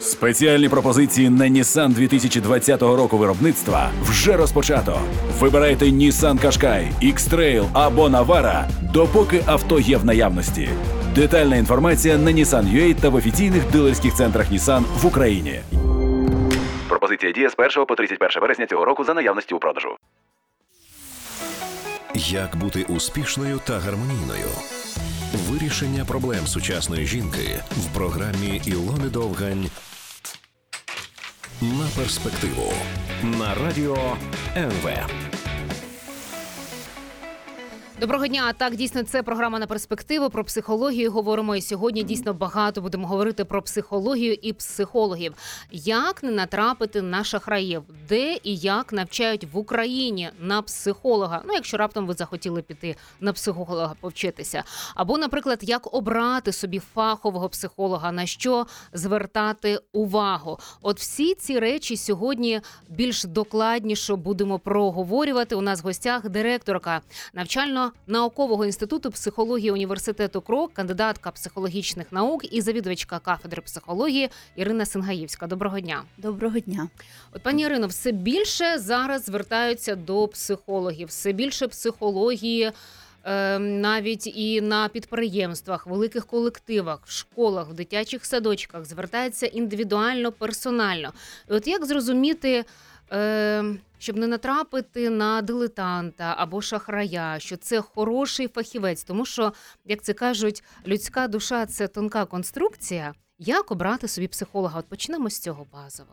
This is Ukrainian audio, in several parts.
Спеціальні пропозиції на Nissan 2020 року виробництва вже розпочато. Вибирайте Nissan Qashqai, X-Trail або Navara, допоки авто є в наявності. Детальна інформація на Nissan.ua та в офіційних дилерських центрах Nissan в Україні. Пропозиція діє з 1 по 31 вересня цього року за наявності у продажу. Як бути успішною та гармонійною? Вирішення проблем сучасної жінки в програмі Ілони Довгань на перспективу на радіо НВ. Доброго дня. Так, дійсно, це програма на перспективу про психологію. Говоримо і сьогодні. Дійсно багато будемо говорити про психологію і психологів. Як не натрапити на шахраїв, де і як навчають в Україні на психолога? Ну, якщо раптом ви захотіли піти на психолога повчитися, або, наприклад, як обрати собі фахового психолога, на що звертати увагу? От всі ці речі сьогодні більш докладніше будемо проговорювати. У нас в гостях директорка навчально наукового інституту психології університету КРОК, кандидатка психологічних наук і завідувачка кафедри психології Ірина Сингаївська. Доброго дня. Доброго дня. От пані Ірино, все більше зараз звертаються до психологів, все більше психології. е, Навіть і на підприємствах, великих колективах, в школах, в дитячих садочках звертаються індивідуально, персонально. І от як зрозуміти, е, щоб не натрапити на дилетанта або шахрая, що це хороший фахівець, тому що, як це кажуть, людська душа це тонка конструкція. Як обрати собі психолога? От почнемо з цього базово.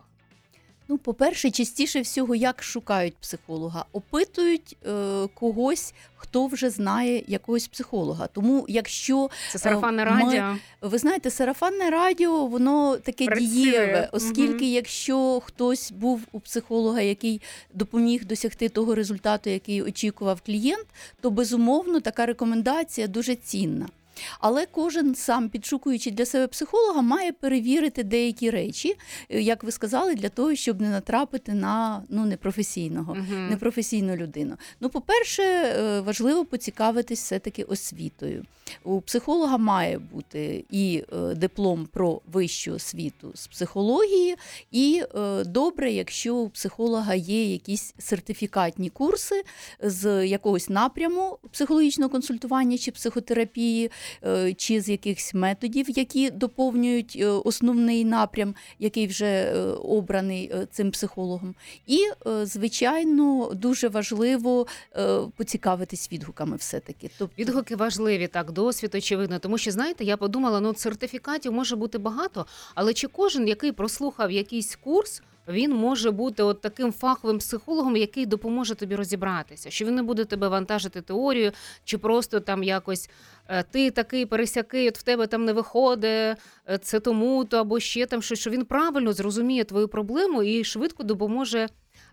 Ну, по-перше, частіше всього, як шукають психолога, опитують е, когось, хто вже знає якогось психолога. Тому, якщо Це сарафанне Е, ми- радіо. ви знаєте, сарафанне радіо, воно таке Працює. дієве, оскільки Мгм. якщо хтось був у психолога, який допоміг досягти того результату, який очікував клієнт, то безумовно така рекомендація дуже цінна. Але кожен сам, підшукуючи для себе психолога, має перевірити деякі речі, е, як ви сказали, для того, щоб не натрапити на ну непрофесійного, Мгм. непрофесійну людину. Ну, по-перше, е, важливо поцікавитись все-таки освітою. У психолога має бути і е, диплом про вищу освіту з психології, і добре, якщо у психолога є якісь сертифікатні курси з якогось напряму психологічного консультування чи психотерапії, чи з якихось методів, які доповнюють е, основний напрям, який вже е, обраний е, цим психологом. І, е, звичайно, дуже важливо е, поцікавитись відгуками все-таки. Тобто, Відгуки важливі, так, досвід, очевидно. Тому що, знаєте, я подумала, ну сертифікатів може бути багато, але чи кожен, який прослухав якийсь курс, він може бути от таким фаховим психологом, який допоможе тобі розібратися, що він не буде тебе вантажити теорію, чи просто там якось е, ти такий пересякий, от в тебе там не виходить, е, це тому, то або ще там щось, що він правильно зрозуміє твою проблему і швидко допоможе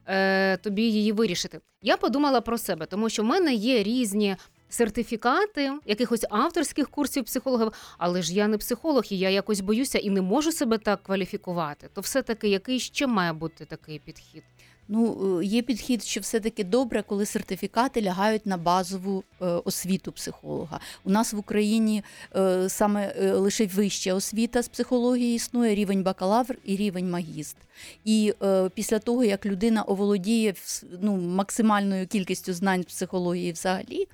е, тобі її вирішити. Я подумала про себе, тому що в мене є різні сертифікати якихось авторських курсів психологів, але ж я не психолог, і я якось боюся і не можу себе так кваліфікувати. То все-таки який ще має бути такий підхід? Ну, е, є підхід, що все-таки добре, коли сертифікати лягають на базову е, освіту психолога. У нас в Україні е, саме лише вища освіта з психології існує, рівень бакалавр і рівень магістр. І після того, як людина оволодіє ну, максимальною кількістю знань психології взагалі.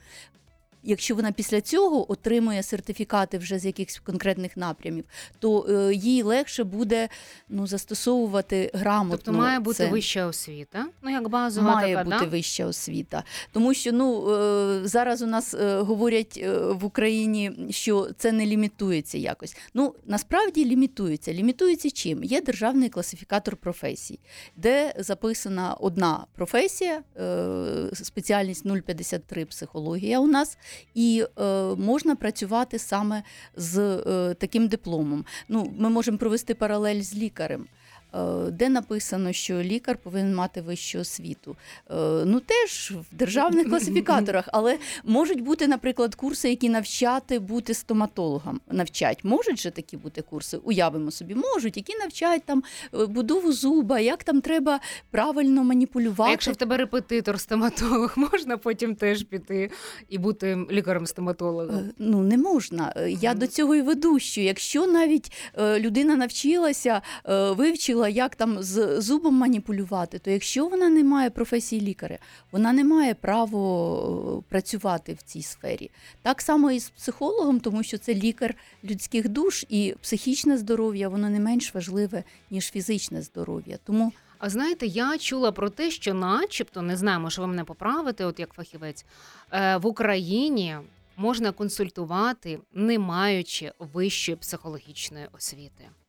Якщо вона після цього отримує сертифікати вже з якихось конкретних напрямів, то е, їй легше буде ну, застосовувати грамотно. Тобто має бути це. вища освіта, ну як базова Має така, бути да? вища освіта, тому що ну е, зараз у нас е, говорять е, в Україні, що це не лімітується якось. Ну насправді лімітується. Лімітується чим? Є державний класифікатор професій, де записана одна професія, е, спеціальність 053 психологія у нас, і е, можна працювати саме з е, таким дипломом. Ну, ми можемо провести паралель з лікарем. Е, де написано, що лікар повинен мати вищу освіту. Е, Ну теж в державних класифікаторах, але можуть бути, наприклад, курси, які навчати бути стоматологом. Навчать можуть же такі бути курси? Уявимо собі, можуть, які навчають там е, будову зуба, як там треба правильно маніпулювати. А якщо в тебе репетитор стоматолог, можна потім теж піти і бути лікарем-стоматологом? Ну, не можна. Я Мгм. до цього і веду, що якщо навіть людина навчилася, е, вивчила, як там з зубом маніпулювати, то якщо вона не має професії лікаря, вона не має право е, працювати в цій сфері. Так само і з психологом, тому що це лікар людських душ, і психічне здоров'я воно не менш важливе, ніж фізичне здоров'я. Тому А знаєте, я чула про те, що, начебто, не знаю, може ви мене поправите, от як фахівець, е, в Україні можна консультувати, не маючи вищої психологічної освіти.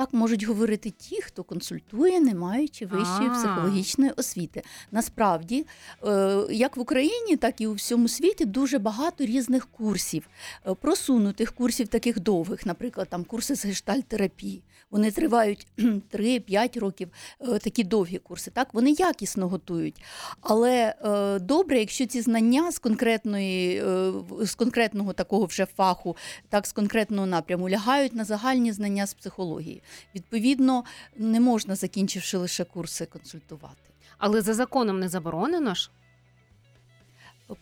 Так можуть говорити ті, хто консультує, не маючи вищої психологічної освіти. Насправді, е, як в Україні, так і у всьому світі дуже багато різних курсів, е, просунутих курсів, таких довгих, наприклад, там курси з гештальтерапії. Вони тривають 3-5 років, е, такі довгі курси. Так, вони якісно готують. Але е, добре, якщо ці знання з конкретної, е, з конкретного такого вже фаху, так з конкретного напряму лягають на загальні знання з психології. Відповідно, не можна, закінчивши лише курси, консультувати. Але за законом не заборонено ж?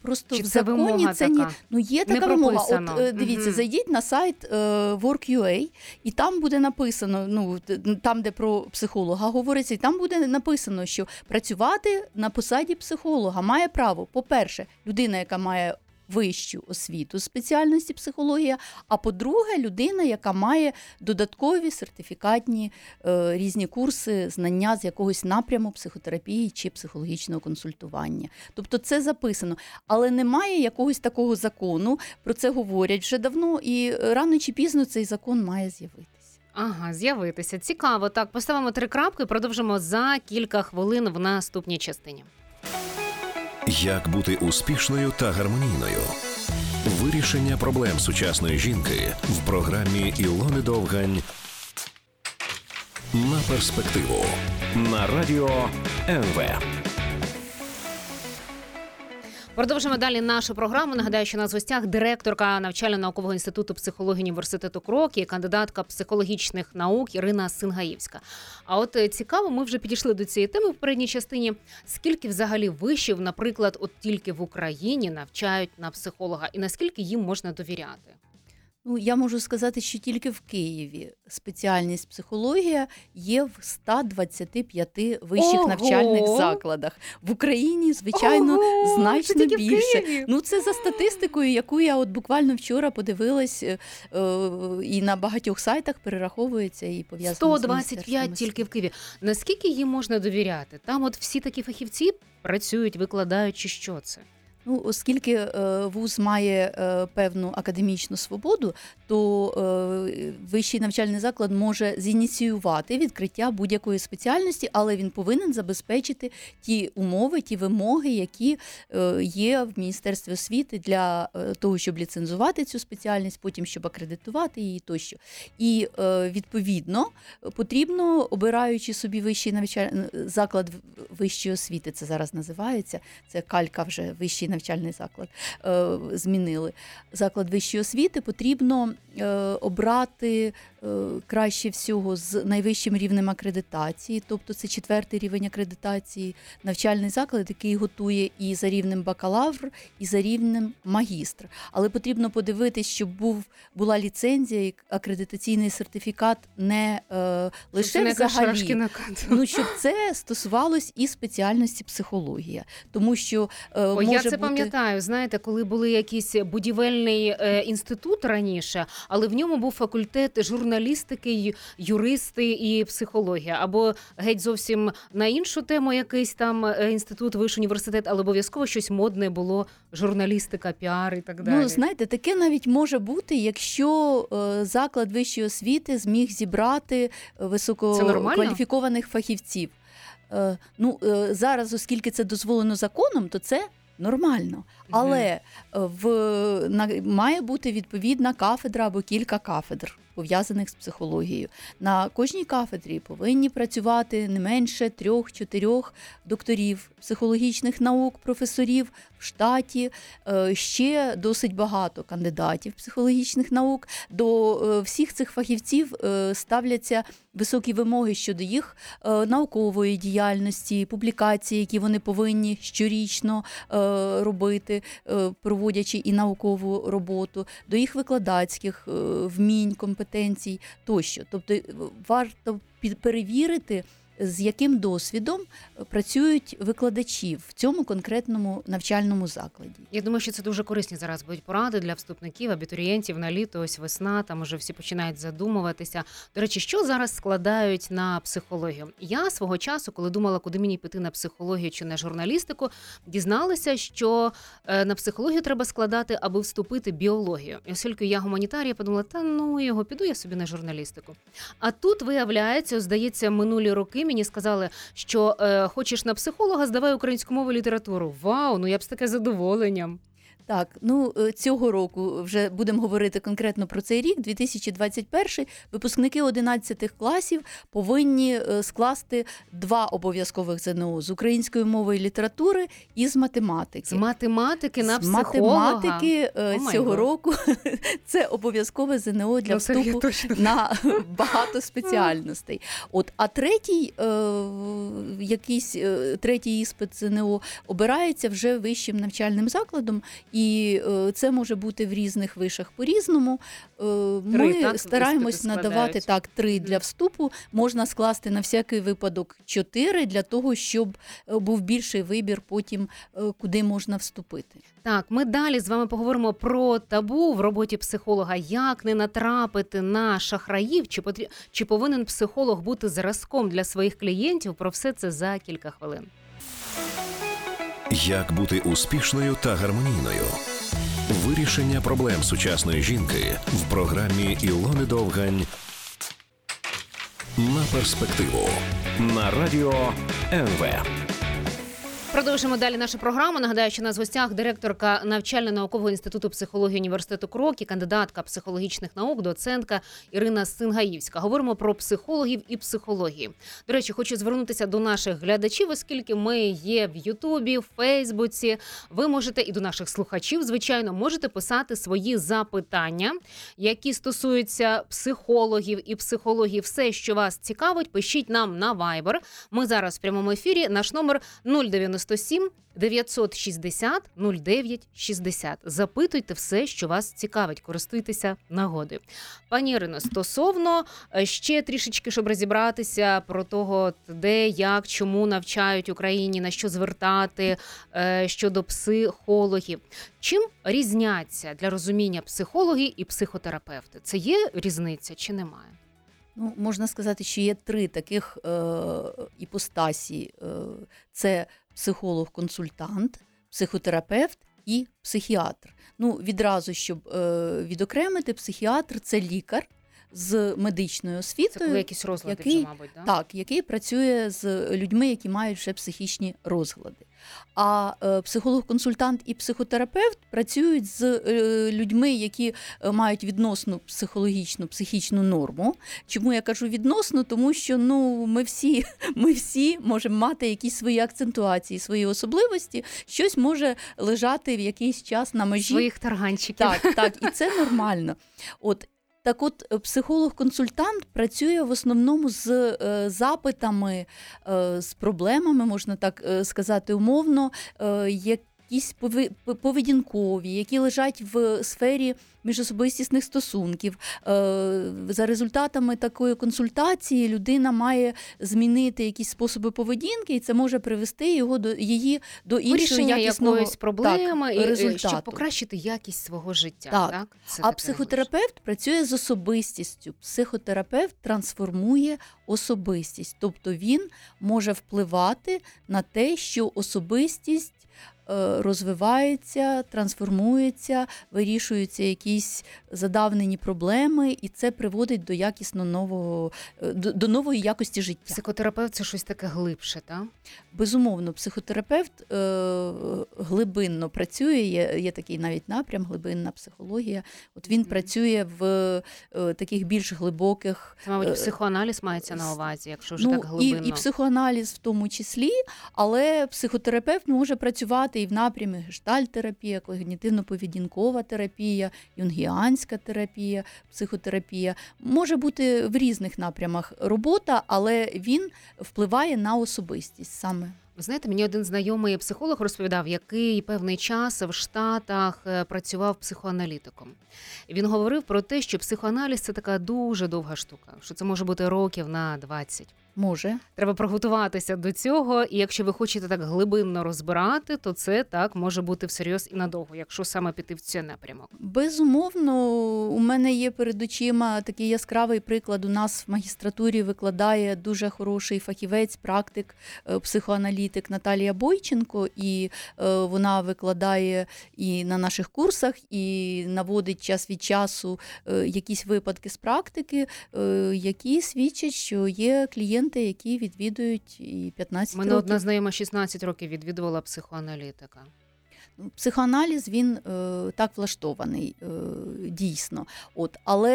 Просто Чи в це законі це, це ні. Ну є Не така вимога. От е, дивіться, Мгм. зайдіть на сайт е, Work.ua, і там буде написано. Ну там, де про психолога говориться, і там буде написано, що працювати на посаді психолога має право. По-перше, людина, яка має вищу освіту спеціальності психологія. А по-друге, людина, яка має додаткові сертифікатні е, різні курси, знання з якогось напряму психотерапії чи психологічного консультування. Тобто це записано, але немає якогось такого закону. Про це говорять вже давно, і рано чи пізно цей закон має з'явитися. Ага, з'явитися. Цікаво. Так, поставимо три крапки, продовжимо за кілька хвилин в наступній частині. Як бути успішною та гармонійною? Вирішення проблем сучасної жінки в програмі Ілони Довгань на перспективу на радіо НВ. Продовжимо далі нашу програму. Нагадаю, що на в гостях директорка навчально-наукового інституту психології університету Крок і кандидатка психологічних наук Ірина Сингаївська. А от е, цікаво, ми вже підійшли до цієї теми в передній частині. Скільки взагалі вишів, наприклад, от тільки в Україні навчають на психолога, і наскільки їм можна довіряти? Ну, я можу сказати, що тільки в Києві спеціальність психологія є в 125 вищих Ого! навчальних закладах. В Україні, звичайно, Ого, значно це тільки в більше. Києві? Ну, це за статистикою, яку я от буквально вчора подивилась, е, е, і на багатьох сайтах перераховується і пов'язано з 125 Міністерством тільки в Києві. Наскільки їм можна довіряти? Там от всі такі фахівці працюють, викладають, чи що це? Ну, оскільки е, вуз має е, певну академічну свободу, то е, вищий навчальний заклад може зініціювати відкриття будь-якої спеціальності, але він повинен забезпечити ті умови, ті вимоги, які є в Міністерстві освіти для того, щоб ліцензувати цю спеціальність, потім щоб акредитувати її тощо. І відповідно потрібно, обираючи собі вищий навчальний заклад вищої освіти, це зараз називається. Це калька вже вищий навчальний заклад. Е, змінили заклад вищої освіти. Потрібно е, обрати е, краще всього з найвищим рівнем акредитації, тобто це четвертий рівень акредитації, навчальний заклад, який готує і за рівнем бакалавр, і за рівнем магістр. Але потрібно подивитись, щоб був була ліцензія і акредитаційний сертифікат не е, лише Це взагалі. Накат. Ну, щоб це стосувалось і спеціальності психологія, тому що е, О, може я це бути... пам'ятаю. Знаєте, коли були якийсь будівельний е, інститут раніше, але в ньому був факультет журналістики, юристи і психологія, або геть зовсім на іншу тему якийсь там е, інститут, вищий університет, але обов'язково щось модне було журналістика, піар і так далі. Ну, знаєте, таке навіть може бути, якщо е, заклад вищої освіти зміг зібрати е, висококваліфікованих фахівців. Е, ну, зараз, оскільки це дозволено законом, то це нормально. Але е, в, на, має бути відповідна кафедра або кілька кафедр пов'язаних з психологією. На кожній кафедрі повинні працювати не менше трьох-чотирьох докторів психологічних наук, професорів в штаті. Е, Ще досить багато кандидатів психологічних наук. До е, всіх цих фахівців ставляться високі вимоги щодо їх е, наукової діяльності, публікації, які вони повинні щорічно е, робити, е, проводячи і наукову роботу, до їх викладацьких вмінь, компетенцій тощо. Тобто варто перевірити. З яким досвідом працюють викладачі в цьому конкретному навчальному закладі? Я думаю, що це дуже корисні зараз будуть поради для вступників, абітурієнтів на літо. Ось весна. Там уже всі починають задумуватися. До речі, що зараз складають на психологію? Я свого часу, коли думала, куди мені піти на психологію чи на журналістику, дізналася, що е, на психологію треба складати, аби вступити біологію. І оскільки я гуманітарія, подумала, та ну його піду я собі на журналістику. А тут виявляється, здається, минулі роки мені сказали, що е, хочеш на психолога, здавай українську мову і літературу. Вау, ну я б з таким задоволенням. Так, ну е, цього року вже будемо говорити конкретно про цей рік, 2021, випускники 11 класів повинні е, скласти два обов'язкових ЗНО з української мови і літератури і з математики. З математики на З математики май цього гот. року це обов'язкове ЗНО для Ну, Сергій, вступу на багато спеціальностей. От, а третій, якийсь третій іспит ЗНО обирається вже вищим навчальним закладом, і е, це може бути в різних вишах по-різному. Е, Ми так, стараємось надавати так три для вступу. Можна скласти на всякий випадок чотири для того, щоб е, був більший вибір потім, куди можна вступити. Так, ми далі з вами поговоримо про табу в роботі психолога, як не натрапити на шахраїв, чи потрі... чи повинен психолог бути зразком для своїх клієнтів. Про все це за кілька хвилин. Як бути успішною та гармонійною? Вирішення проблем сучасної жінки в програмі Ілони Довгань на перспективу на радіо НВ. Продовжимо далі нашу програму. Нагадаю, що нас в гостях директорка навчально-наукового інституту психології університету Крокі, кандидатка психологічних наук, доцентка Ірина Сингаївська. Говоримо про психологів і психології. До речі, хочу звернутися до наших глядачів, оскільки ми є в Ютубі, в Фейсбуці. Ви можете і до наших слухачів, звичайно, можете писати свої запитання, які стосуються психологів і психології. Все, що вас цікавить, пишіть нам на Viber. Ми зараз в прямому ефірі. Наш номер 097 960 0960. Запитуйте все, що вас цікавить. Користуйтеся нагодою. Пані Ірино, стосовно е, ще трішечки, щоб розібратися про того, де, як, чому навчають Україні, на що звертати е, щодо психологів. Чим різняться для розуміння психологи і психотерапевти? Це є різниця чи немає? Ну, можна сказати, що є три таких е, іпостасі: Е, це психолог-консультант, психотерапевт і психіатр. Ну, відразу, щоб е, відокремити, психіатр це лікар з медичною Це освітою. коли якісь розлади який- вже, мабуть, да? Так, який працює з людьми, які мають вже психічні розлади. А е, психолог-консультант і психотерапевт працюють з е, людьми, які е, мають відносну психологічну психічну норму. Чому я кажу відносно? Тому що ну ми всі, ми всі можемо мати якісь свої акцентуації, свої особливості. Щось може лежати в якийсь час на межі Своїх тарганчиків. так, так, і це нормально. От так, от е, психолог-консультант працює в основному з е, запитами, е, з проблемами, можна так сказати, умовно, е, якісь поведінкові, які лежать в сфері міжособистісних стосунків. Е, За результатами такої консультації людина має змінити якісь способи поведінки, і це може привести його до її до іншого якісного якоїсь проблеми, і, е, результату. щоб покращити якість свого життя. Так. Так, Це А психотерапевт працює з особистістю. Психотерапевт трансформує особистість, тобто він може впливати на те, що особистість розвивається, трансформується, вирішуються якісь задавнені проблеми, і це приводить до якісно нового е, до, до нової якості життя. Психотерапевт це щось таке глибше, так? Безумовно, психотерапевт е, глибинно працює. Є, є такий навіть напрям, глибинна психологія. От він Мгм. працює в е, таких більш глибоких Це, мабуть, Е, психоаналіз мається на увазі, якщо вже ну, так глибинно. І, і психоаналіз в тому числі, але психотерапевт може працювати і в напрямі гештальтерапія, когнітивно-поведінкова терапія, юнгіанська терапія, психотерапія. Може бути в різних напрямах робота, але він впливає на особистість саме. Ви знаєте, мені один знайомий психолог розповідав, який певний час в Штатах е, працював психоаналітиком. Він говорив про те, що психоаналіз це така дуже довга штука, що це може бути років на 20. Може. Треба приготуватися до цього, і якщо ви хочете так глибинно розбирати, то це так може бути всерйоз і надовго, якщо саме піти в цей напрямок. Безумовно, у мене є перед очима такий яскравий приклад. У нас в магістратурі викладає дуже хороший фахівець, практик, е, психоаналітик Наталія Бойченко, і е, вона викладає і на наших курсах, і наводить час від часу е, якісь випадки з практики, які свідчать, що є клієнти, які відвідують і 15 мене років. одна знайома 16 років відвідувала психоаналітика. Психоаналіз він е, так влаштований, е, дійсно. От, але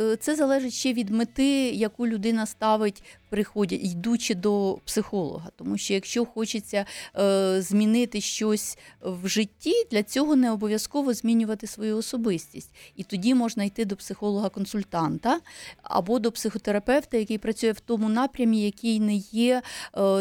е, це залежить ще від мети, яку людина ставить, приходять, йдучи до психолога. Тому що якщо хочеться змінити щось в житті, для цього не обов'язково змінювати свою особистість. І тоді можна йти до психолога-консультанта або до психотерапевта, який працює в тому напрямі, який не є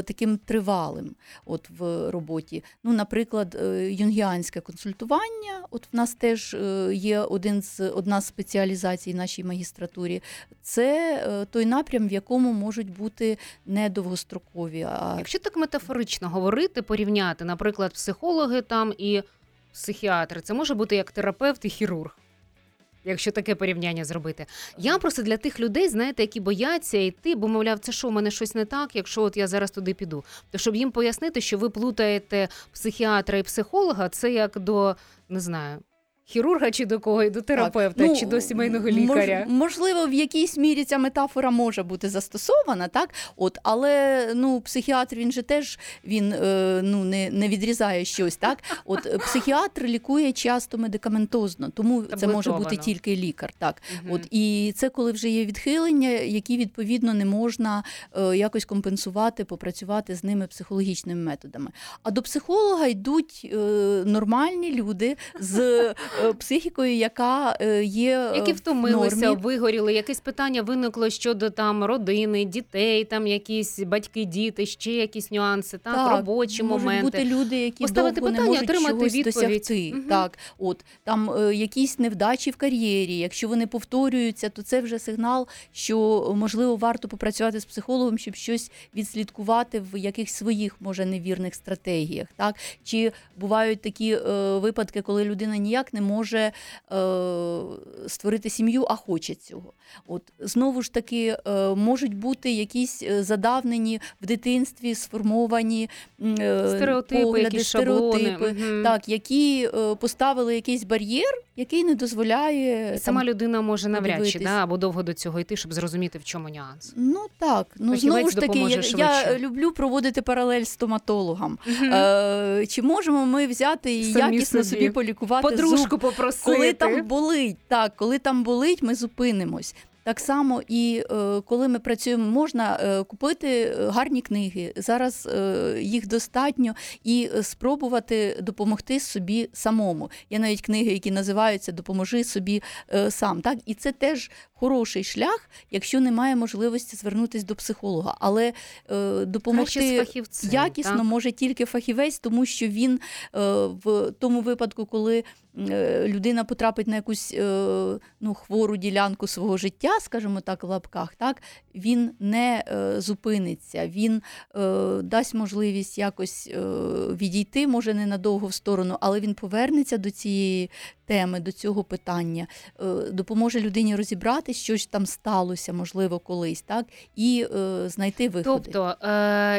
таким тривалим от в роботі. Ну, наприклад, е, юнгіанське консультування. От в нас теж е, є один з одна з спеціалізацій в нашій магістратурі. Це е, той напрям, в якому можуть бути не довгострокові. А Якщо так метафорично говорити, порівняти, наприклад, психологи там і психіатри, це може бути як терапевт і хірург. Якщо таке порівняння зробити, я просто для тих людей, знаєте, які бояться йти, бо мовляв, це що, у мене щось не так, якщо от я зараз туди піду. То щоб їм пояснити, що ви плутаєте психіатра і психолога, це як до не знаю, хірурга чи до кого, і до терапевта, ну, чи до сімейного мож- лікаря. можливо, в якійсь мірі ця метафора може бути застосована, так? От, але ну, психіатр він же теж він е, ну, не, не відрізає щось. Так? От, е, психіатр лікує часто медикаментозно, тому це може бути тільки лікар. Так. Мгм. От, і це коли вже є відхилення, які відповідно не можна е, якось компенсувати, попрацювати з ними психологічними методами. А до психолога йдуть е, нормальні люди з психікою, яка е, є е, Які втомилися, нормі. вигоріли, якесь питання виникло щодо там родини, дітей, там якісь батьки, діти, ще якісь нюанси, так, робочі можуть моменти. бути люди, які Поставити довго питання, не можуть отримати чогось відповідь. досягти. Мгм. Так, от там е, якісь невдачі в кар'єрі. Якщо вони повторюються, то це вже сигнал, що можливо варто попрацювати з психологом, щоб щось відслідкувати в якихось своїх може невірних стратегіях. Так чи бувають такі е, випадки, коли людина ніяк не може е, створити сім'ю, а хоче цього. От знову ж таки е, можуть бути якісь е, задавнені в дитинстві сформовані е, Стереотипи, погляди, які стереотипи, Мгм. так, які е, поставили якийсь бар'єр, який не дозволяє сама там, людина може навряд чи да, або довго до цього йти, щоб зрозуміти, в чому нюанс. Ну так, ну Фахівець знову ж таки, я, я люблю проводити паралель з стоматологом. Е, чи можемо ми взяти і Самі якісно собі. собі, полікувати зуб? Попросити. Коли там болить, так, коли там болить, ми зупинимось. Так само і е, коли ми працюємо, можна е, купити е, гарні книги. Зараз їх достатньо і спробувати допомогти собі самому. Є навіть книги, які називаються Допоможи собі сам. Так, і це теж хороший шлях, якщо немає можливості звернутися до психолога. Але допомогти фахівцем. якісно так? може тільки фахівець, тому що він в тому випадку, коли людина потрапить на якусь ну, хвору ділянку свого життя, скажімо так, в лапках, так він не е, зупиниться, він е, дасть можливість якось е, відійти, може ненадовго в сторону, але він повернеться до цієї теми, до цього питання, допоможе людині розібрати, що ж там сталося, можливо, колись, так, і знайти виходи. Тобто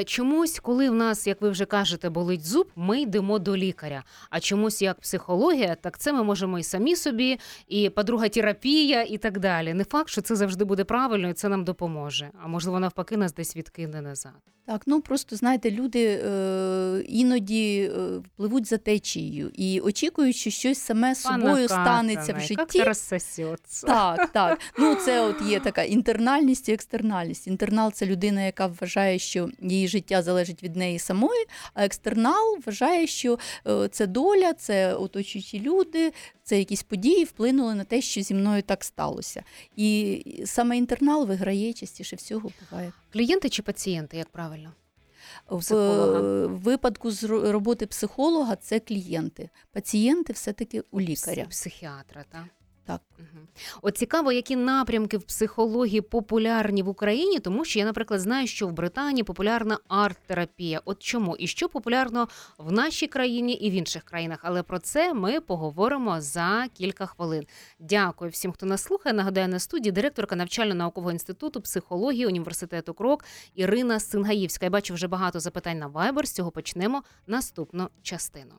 чомусь, коли в нас, як ви вже кажете, болить зуб, ми йдемо до лікаря. А чомусь як психологія, так це ми можемо і самі собі, і подруга терапія, і так далі. Не факт, що це завжди буде правильно, і це нам допоможе. А можливо, навпаки, нас десь відкине назад. Так, ну просто знаєте, люди е, іноді е, пливуть за течією і очікують, що щось саме з собою станеться в житті. Так, так. Ну це от є така інтернальність і екстернальність. Інтернал це людина, яка вважає, що її життя залежить від неї самої, а екстернал вважає, що е, це доля, це оточуючі люди, це якісь події вплинули на те, що зі мною так сталося. І саме інтернал виграє частіше всього буває. Клієнти чи пацієнти, як правильно? В Психолога. е, випадку з роботи психолога це клієнти. Пацієнти все-таки у лікаря. Пс- Психіатра, так? Так. От цікаво, які напрямки в психології популярні в Україні, тому що я, наприклад, знаю, що в Британії популярна арт-терапія. От чому і що популярно в нашій країні і в інших країнах. Але про це ми поговоримо за кілька хвилин. Дякую всім, хто нас слухає. Нагадаю на студії директорка навчально-наукового інституту психології університету Крок Ірина Сингаївська. Я бачу вже багато запитань на Viber. З цього почнемо наступну частину.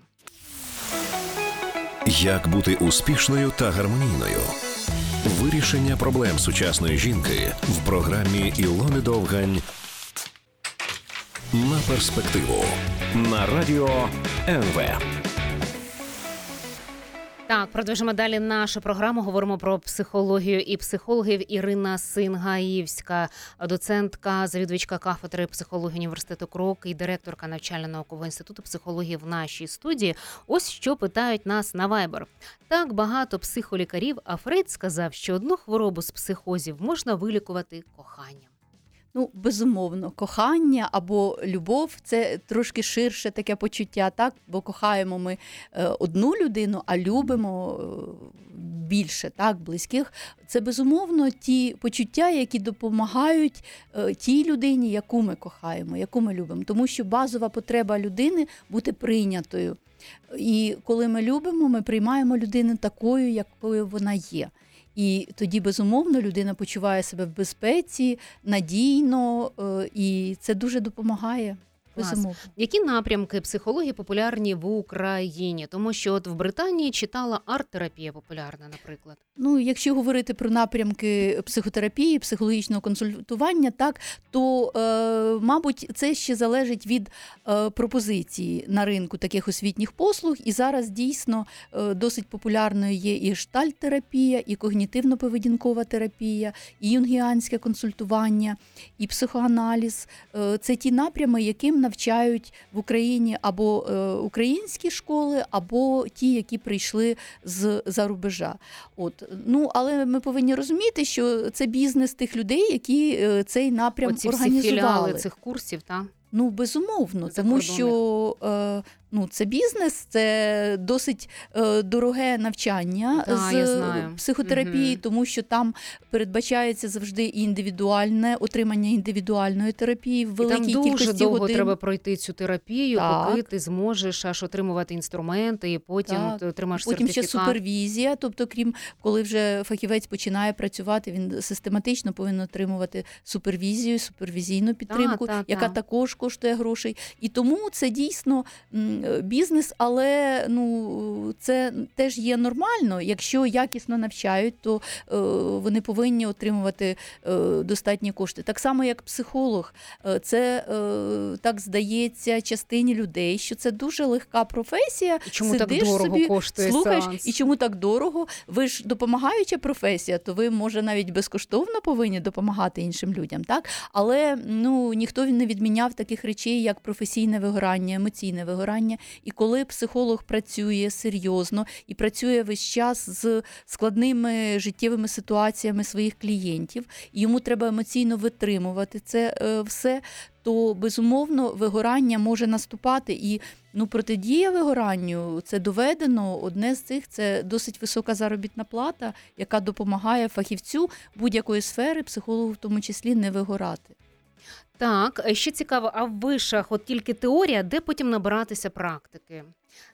Як бути успішною та гармонійною? Вирішення проблем сучасної жінки в програмі Ілони Довгань на перспективу на радіо НВ. Так, продовжимо далі нашу програму. Говоримо про психологію і психологів. Ірина Сингаївська, доцентка, завідувачка кафедри психології університету Крок і директорка навчально-наукового інституту психології в нашій студії. Ось що питають нас на Viber. Так багато психолікарів, а Фрейд сказав, що одну хворобу з психозів можна вилікувати коханням. Ну, безумовно, кохання або любов це трошки ширше таке почуття, так? Бо кохаємо ми е, одну людину, а любимо е, більше, так, близьких. Це безумовно ті почуття, які допомагають е, тій людині, яку ми кохаємо, яку ми любимо. Тому що базова потреба людини бути прийнятою. І коли ми любимо, ми приймаємо людину такою, якою вона є. І тоді, безумовно, людина почуває себе в безпеці, надійно, е, і це дуже допомагає. Безумовно. Які напрямки психології популярні в Україні? Тому що от в Британії читала арт-терапія популярна, наприклад. Ну, якщо говорити про напрямки психотерапії, психологічного консультування, так то, е, мабуть, це ще залежить від е, пропозиції на ринку таких освітніх послуг. І зараз дійсно е, досить популярною є і штальтерапія, і когнітивно-поведінкова терапія, і юнгіанське консультування, і психоаналіз. Е, це ті напрями, яким навчають в Україні або е, українські школи, або ті, які прийшли з за рубежа. От ну але ми повинні розуміти, що це бізнес тих людей, які е, цей напрям Оці всі організували. філіали цих курсів, та Ну безумовно, тому що е, ну це бізнес, це досить е, дороге навчання Да, з я знаю. психотерапії, Мгм. тому що там передбачається завжди і індивідуальне отримання індивідуальної терапії в І там великій дуже кількості довго годин. треба пройти цю терапію, Так. поки ти зможеш аж отримувати інструменти, і потім Так. ти отримаєш Потім ще супервізія, тобто, крім коли вже фахівець починає працювати, він систематично повинен отримувати супервізію, супервізійну підтримку, та, яка та. також коштує грошей. І тому це дійсно бізнес, але ну це теж є нормально. Якщо якісно навчають, то е, вони повинні отримувати е, достатні кошти. Так само, як психолог, Е, це е, так здається частині людей, що це дуже легка професія. І чому так дорого собі, коштує слухаєш, сеанс? і чому так дорого? Ви ж допомагаюча професія, то ви може навіть безкоштовно повинні допомагати іншим людям, так? Але ну ніхто не відміняв таких таких речей, як професійне вигорання, емоційне вигорання. І коли психолог працює серйозно і працює весь час з складними життєвими ситуаціями своїх клієнтів, і йому треба емоційно витримувати це е, все. То безумовно вигорання може наступати, і ну протидія вигоранню це доведено. Одне з цих це досить висока заробітна плата, яка допомагає фахівцю будь-якої сфери, психологу в тому числі, не вигорати. Так, е, ще цікаво, а в вишах от тільки теорія, де потім набиратися практики?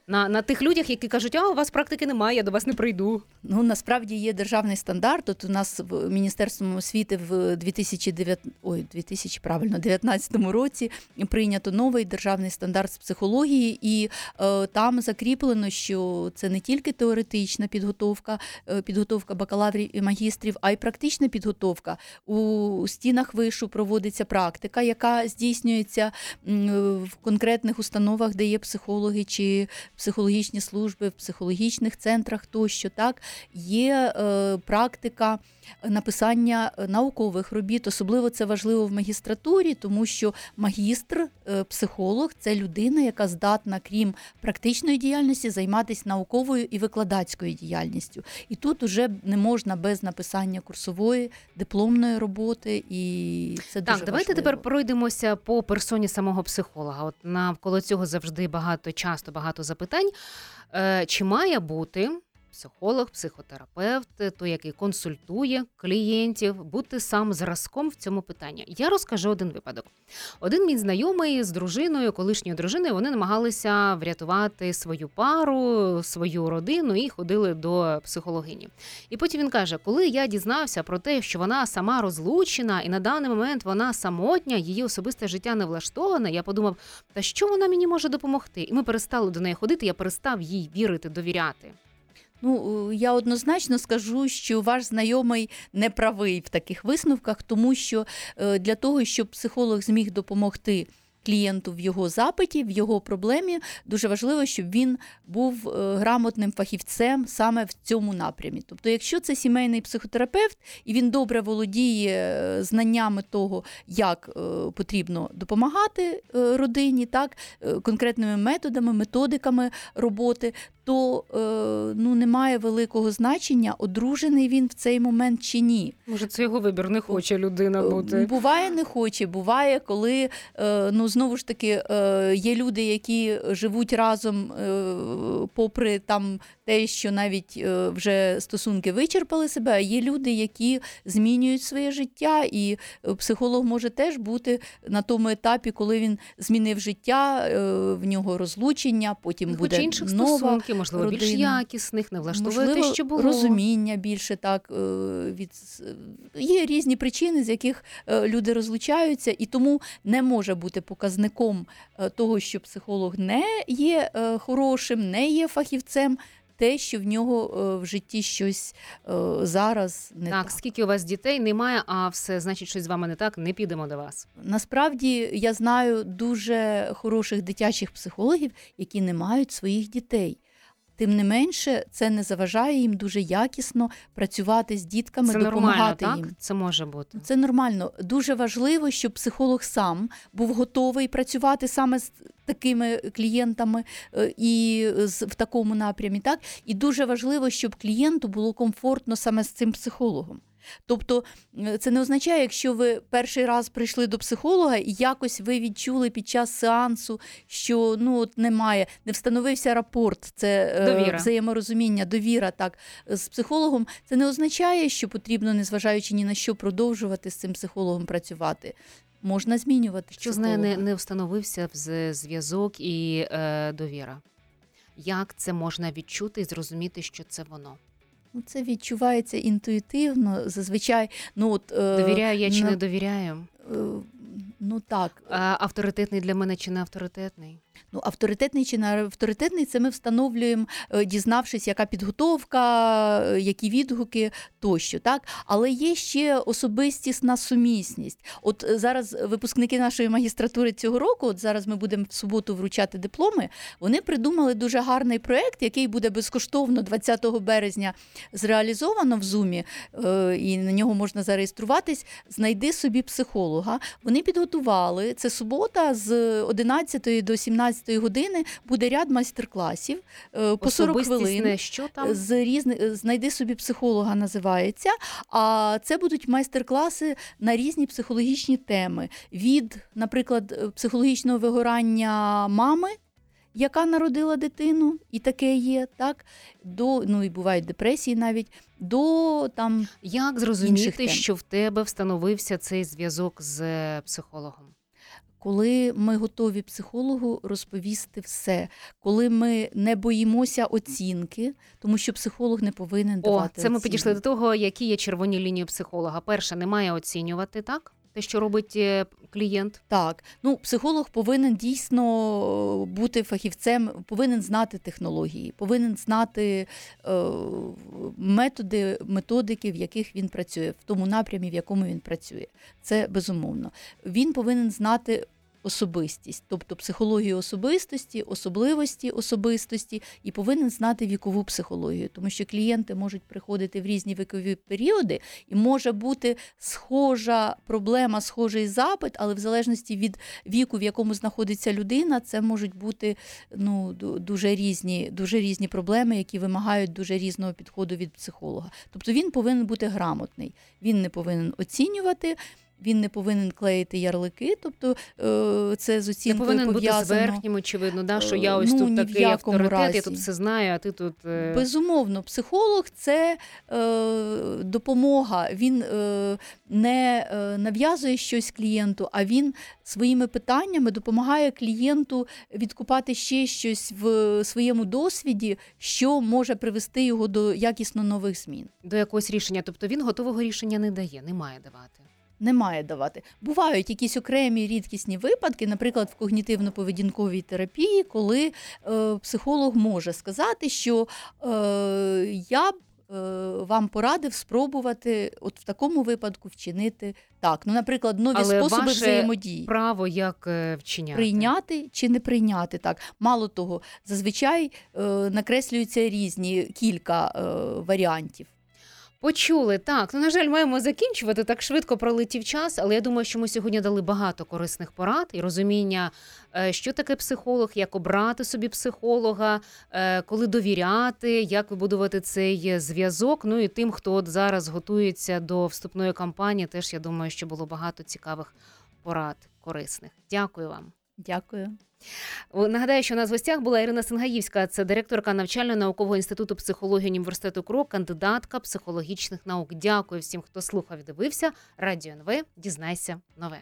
На, на тих людях, які кажуть, а у вас практики немає, я до вас не прийду. Ну насправді є державний стандарт. От у нас в Міністерством освіти в 2009, ой, 2000, правильно, 19 році прийнято новий державний стандарт з психології, і е, там закріплено, що це не тільки теоретична підготовка, е, підготовка бакалаврів і магістрів, а й практична підготовка. У стінах вишу проводиться практика, яка здійснюється м, в конкретних установах, де є психологи чи психологічні служби в психологічних центрах тощо так є е, практика написання е, наукових робіт. Особливо це важливо в магістратурі, тому що магістр, е, психолог це людина, яка здатна, крім практичної діяльності, займатися науковою і викладацькою діяльністю. І тут уже не можна без написання курсової дипломної роботи, і це Так, дуже давайте важливо. тепер пройдемося по персоні самого психолога. От навколо цього завжди багато часто багато запитань. Е, чи має бути психолог, психотерапевт, той, який консультує клієнтів, бути сам зразком в цьому питанні? Я розкажу один випадок. Один мій знайомий з дружиною, колишньою дружиною, вони намагалися врятувати свою пару, свою родину і ходили до психологині. І потім він каже: коли я дізнався про те, що вона сама розлучена, і на даний момент вона самотня, її особисте життя не влаштоване, я подумав, та що вона мені може допомогти? І ми перестали до неї ходити. Я перестав їй вірити, довіряти. Ну, е, я однозначно скажу, що ваш знайомий не правий в таких висновках, тому що е, для того, щоб психолог зміг допомогти клієнту в його запиті, в його проблемі, дуже важливо, щоб він був е, грамотним фахівцем саме в цьому напрямі. Тобто, якщо це сімейний психотерапевт і він добре володіє знаннями того, як потрібно допомагати родині, так, конкретними методами, методиками роботи, то е, ну, немає великого значення, одружений він в цей момент чи ні. Може, це його вибір не хоче людина Е, бути. Буває, не хоче, буває, коли е, ну знову ж таки є люди, які живуть разом, попри там те, що навіть вже стосунки вичерпали себе, а є люди, які змінюють своє життя, і психолог може теж бути на тому етапі, коли він змінив життя, в нього розлучення, потім Хоч буде нова стосунків, можливо, більш якісних, не влаштовує Можливо, те, що було. розуміння більше так е, від є різні причини, з яких е, люди розлучаються, і тому не може бути показником е, того, що психолог не є хорошим, не є фахівцем. Те, що в нього в житті щось зараз не так, так. скільки у вас дітей немає, а все значить, щось з вами не так, не підемо до вас. Насправді я знаю дуже хороших дитячих психологів, які не мають своїх дітей. Тим не менше, це не заважає їм дуже якісно працювати з дітками, Це нормально, їм. так? Це може бути. Це нормально. Дуже важливо, щоб психолог сам був готовий працювати саме з такими клієнтами е, і в такому напрямі. Так? І дуже важливо, щоб клієнту було комфортно саме з цим психологом. Тобто е, це не означає, якщо ви перший раз прийшли до психолога і якось ви відчули під час сеансу, що ну от немає, не встановився рапорт, це е, Довіра. взаєморозуміння, довіра так з психологом. Це не означає, що потрібно, незважаючи ні на що, продовжувати з цим психологом працювати. Можна змінювати. Що з нею не, не встановився зв'язок і е, довіра? Як це можна відчути і зрозуміти, що це воно? Ну, це відчувається інтуїтивно. Зазвичай, ну от е, Довіряю я чи на- не довіряю? Ну так. А, авторитетний для мене чи не авторитетний? Ну, авторитетний чи не авторитетний, це ми встановлюємо, е, дізнавшись, яка підготовка, е, які відгуки тощо. Так? Але є ще особистісна сумісність. От е, зараз випускники нашої магістратури цього року, от зараз ми будемо в суботу вручати дипломи, вони придумали дуже гарний проєкт, який буде безкоштовно 20 березня зреалізовано в Зумі, і на нього можна зареєструватись. Знайди собі психолога. Вони підготували це субота з 11 до 17 години. Буде ряд майстер-класів е, по 40 хвилин. що там? З різних знайди собі психолога називається. А це будуть майстер-класи на різні психологічні теми. Від, наприклад, психологічного вигорання мами. Яка народила дитину, і таке є, так до ну і бувають депресії навіть до там Як зрозуміти, тем. що в тебе встановився цей зв'язок з е, психологом? коли ми готові психологу розповісти все, коли ми не боїмося оцінки, тому що психолог не повинен О, давати. це ми оцінки. підійшли до того, які є червоні лінії психолога. Перше, не має оцінювати так. Те, що робить е, клієнт, Так, ну психолог повинен дійсно бути фахівцем, повинен знати технології, повинен знати е, методи, методики, в яких він працює, в тому напрямі, в якому він працює. Це безумовно. Він повинен знати. Особистість, тобто психологію особистості, особливості особистості, і повинен знати вікову психологію, тому що клієнти можуть приходити в різні вікові періоди, і може бути схожа проблема, схожий запит, але в залежності від віку, в якому знаходиться людина, це можуть бути ну, дуже різні, дуже різні проблеми, які вимагають дуже різного підходу від психолога. Тобто він повинен бути грамотний, він не повинен оцінювати. Він не повинен клеїти ярлики, тобто е, це з не оцінкою повинен бути зверхнім, очевидно, да, що Е, я ось ну, тут такий авторитет, я тут все знаю, а ти тут е, Безумовно, психолог це е, допомога. Він е, не е, нав'язує щось клієнту, а він своїми питаннями допомагає клієнту відкупати ще щось в своєму досвіді, що може привести його до якісно нових змін. до якогось рішення. Тобто він готового рішення не дає, не має давати. Не має давати. Бувають якісь окремі рідкісні випадки, наприклад, в когнітивно-поведінковій терапії, коли е, психолог може сказати, що е, я б е, вам порадив спробувати от в такому випадку вчинити так. Ну, наприклад, нові Але способи ваше взаємодії. Право як е, вчиняти. Прийняти чи не прийняти так. Мало того, зазвичай е, накреслюються різні кілька е, варіантів. Почули так. Ну на жаль, маємо закінчувати. Так швидко пролетів час, але я думаю, що ми сьогодні дали багато корисних порад і розуміння, е, що таке психолог, як обрати собі психолога, е, коли довіряти, як вибудувати цей зв'язок. Ну і тим, хто от зараз готується до вступної кампанії, теж я думаю, що було багато цікавих порад корисних. Дякую вам. Дякую. Нагадаю, що у нас в гостях була Ірина Сингаївська, це директорка навчально-наукового інституту психології університету КРО, кандидатка психологічних наук. Дякую всім, хто слухав і дивився. Радіо НВ. Дізнайся нове.